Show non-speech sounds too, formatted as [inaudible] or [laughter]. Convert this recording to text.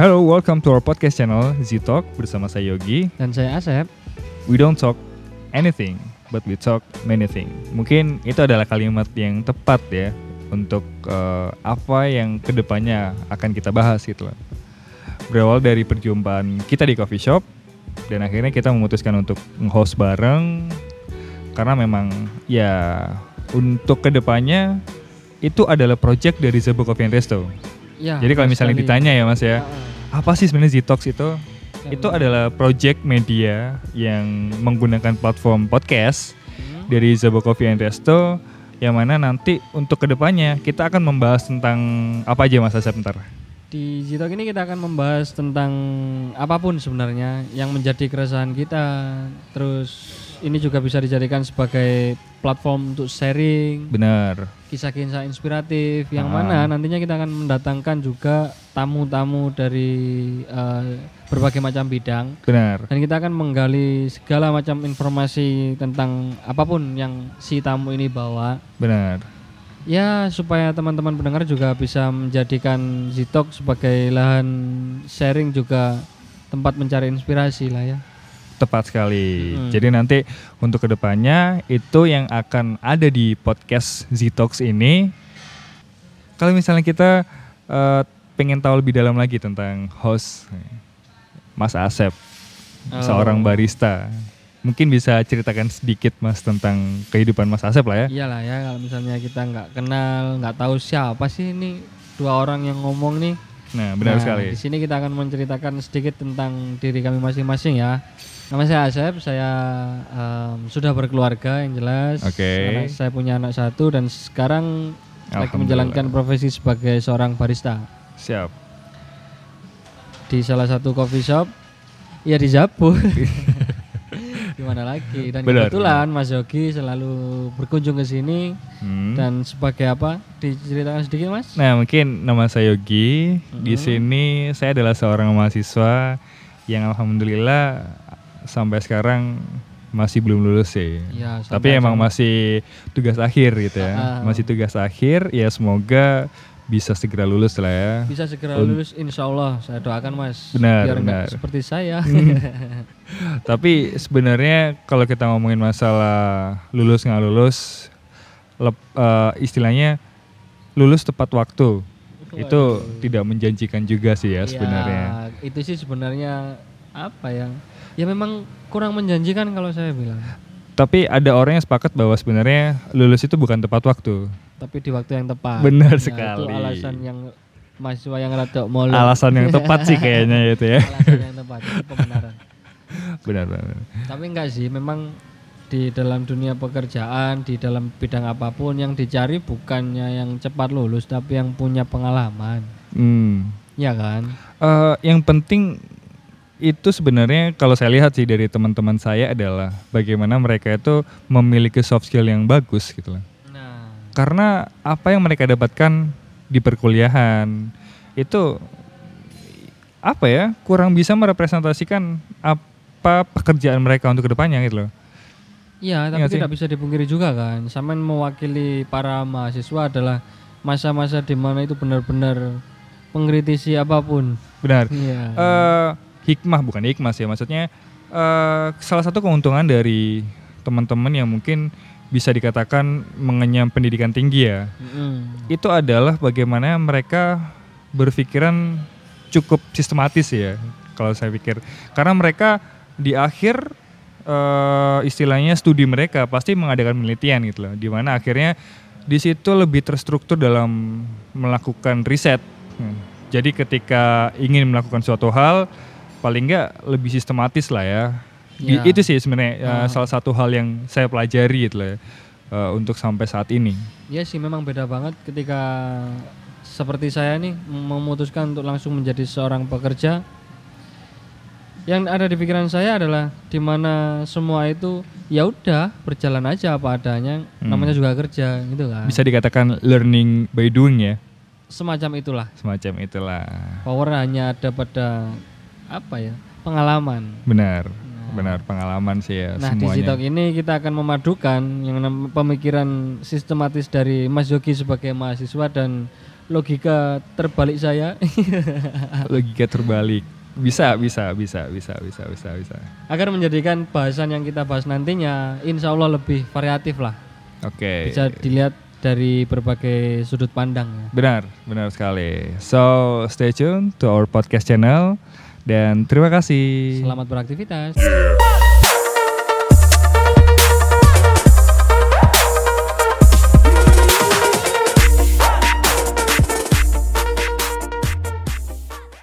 Hello, welcome to our podcast channel Z Talk bersama saya Yogi. Dan saya Asep. We don't talk anything, but we talk many things. Mungkin itu adalah kalimat yang tepat ya untuk uh, apa yang ke depannya akan kita bahas gitu loh. Berawal dari perjumpaan kita di coffee shop dan akhirnya kita memutuskan untuk nge-host bareng karena memang ya untuk ke depannya itu adalah project dari Zebo Coffee and Resto. Ya, Jadi kalau misalnya sekali. ditanya ya Mas ya, Ah, apa sih sebenarnya Zitox itu? Itu adalah project media yang menggunakan platform podcast Hmm. dari Zabo Coffee and Resto yang mana nanti untuk ke depannya kita akan membahas tentang apa aja Mas Asep ntar? Di Zitok ini kita akan membahas tentang apa pun sebenarnya yang menjadi keresahan kita. Terus ini juga bisa dijadikan sebagai platform untuk sharing Benar. kisah-kisah inspiratif yang Ah. mana nantinya kita akan mendatangkan juga tamu-tamu dari eh, berbagai macam bidang Benar. dan kita akan menggali segala macam informasi tentang apa pun yang si tamu ini bawa Benar. ya supaya teman-teman pendengar juga bisa menjadikan Zitok sebagai lahan sharing juga tempat mencari inspirasi lah ya Tepat sekali. Mm. Jadi nanti untuk ke depannya itu yang akan ada di podcast Zitox ini. Kalau misalnya kita eh, pengen tahu lebih dalam lagi tentang host Mas Asep, Oh. seorang barista, mungkin bisa ceritakan sedikit Mas tentang kehidupan Mas Asep lah ya. iyalah ya kalau misalnya kita nggak kenal nggak tahu siapa sih ini dua orang yang ngomong nih Nah benar Nah, sekali. Di sini kita akan menceritakan sedikit tentang diri kami masing-masing ya. Nama saya Asep, saya em, sudah berkeluarga yang jelas. Oke. Anak- saya punya anak satu dan sekarang lagi menjalankan profesi sebagai seorang barista Siap. di salah satu coffee shop. Ya di Zabu. Gimana [laughs] lagi? Dan Benar, kebetulan Mas Yogi selalu berkunjung ke sini Hmm. dan sebagai apa? Diceritakan sedikit Mas? Nah mungkin nama saya Yogi. Di Mhm. sini saya adalah seorang mahasiswa yang alhamdulillah sampai sekarang masih belum lulus sih. Ya, Tapi emang sama- masih tugas akhir gitu ya. Ah. Masih tugas akhir. Ya semoga bisa segera lulus lah ya. bisa segera Un- lulus insya Allah saya doakan mas Benar, biar benar. Hmm. seperti saya [laughs] Tapi sebenarnya kalau kita ngomongin masalah lulus nggak lulus, lep- eh, istilahnya lulus tepat waktu itu tidak menjanjikan juga sih ya sebenarnya. Ya, itu sih sebenarnya apa ya ya memang kurang menjanjikan kalau saya bilang Tapi ada orang yang sepakat bahwa sebenarnya lulus itu bukan tepat waktu. tapi di waktu yang tepat Benar Ya, sekali. itu alasan yang mahasiswa yang rada molo Alasan yang tepat sih kayaknya [laughs] itu ya. alasan yang tepat itu pembenaran [laughs] Benar benar. tapi enggak sih memang di dalam dunia pekerjaan di dalam bidang apa pun yang dicari bukannya yang cepat lulus tapi yang punya pengalaman Hmm. ya kan Eh, yang penting itu sebenarnya kalau saya lihat sih dari teman-teman saya adalah bagaimana mereka itu memiliki soft skill yang bagus gitu loh. nah Karena apa yang mereka dapatkan di perkuliahan itu apa ya kurang bisa merepresentasikan apa pekerjaan mereka untuk ke depannya gitu loh. Iya, tapi Iya sih. tidak bisa dipungkiri juga kan. Saman mewakili para mahasiswa adalah masa-masa di mana itu benar-benar mengkritisi apa pun. Benar. Iya. eh hikmah bukan hikmah sih maksudnya eh salah satu keuntungan dari teman-teman yang mungkin bisa dikatakan mengenyam pendidikan tinggi ya Mm-mm. itu adalah bagaimana mereka berpikiran cukup sistematis ya kalau saya pikir karena mereka di akhir eh, istilahnya studi mereka pasti mengadakan penelitian gitu loh di mana akhirnya di situ lebih terstruktur dalam melakukan riset Hmm. jadi ketika ingin melakukan suatu hal paling nggak lebih sistematis lah ya Ya. itu sih sebenarnya Ah. salah satu hal yang saya pelajari gitu loh ya eh, untuk sampai saat ini Iya sih memang beda banget ketika seperti saya nih memutuskan untuk langsung menjadi seorang pekerja. Yang ada di pikiran saya adalah di mana semua itu ya udah berjalan aja apa adanya, Hmm. namanya juga kerja gitu kan. bisa dikatakan learning by doing ya Semacam itulah. semacam itulah Power hanya ada pada apa ya? Pengalaman. benar Nah. benar pengalaman sih ya Nah, di semuanya Zitok ini kita akan memadukan yang pemikiran sistematis dari Mas Yogi sebagai mahasiswa dan logika terbalik saya [laughs] Logika terbalik. Bisa, bisa, bisa, bisa, bisa, bisa, bisa. agar menjadikan bahasan yang kita bahas nantinya insya Allah lebih variatif lah Oke. bisa dilihat dari berbagai sudut pandang ya. Benar, benar sekali. So, stay tune to our podcast channel dan terima kasih. Selamat beraktivitas. Yeah.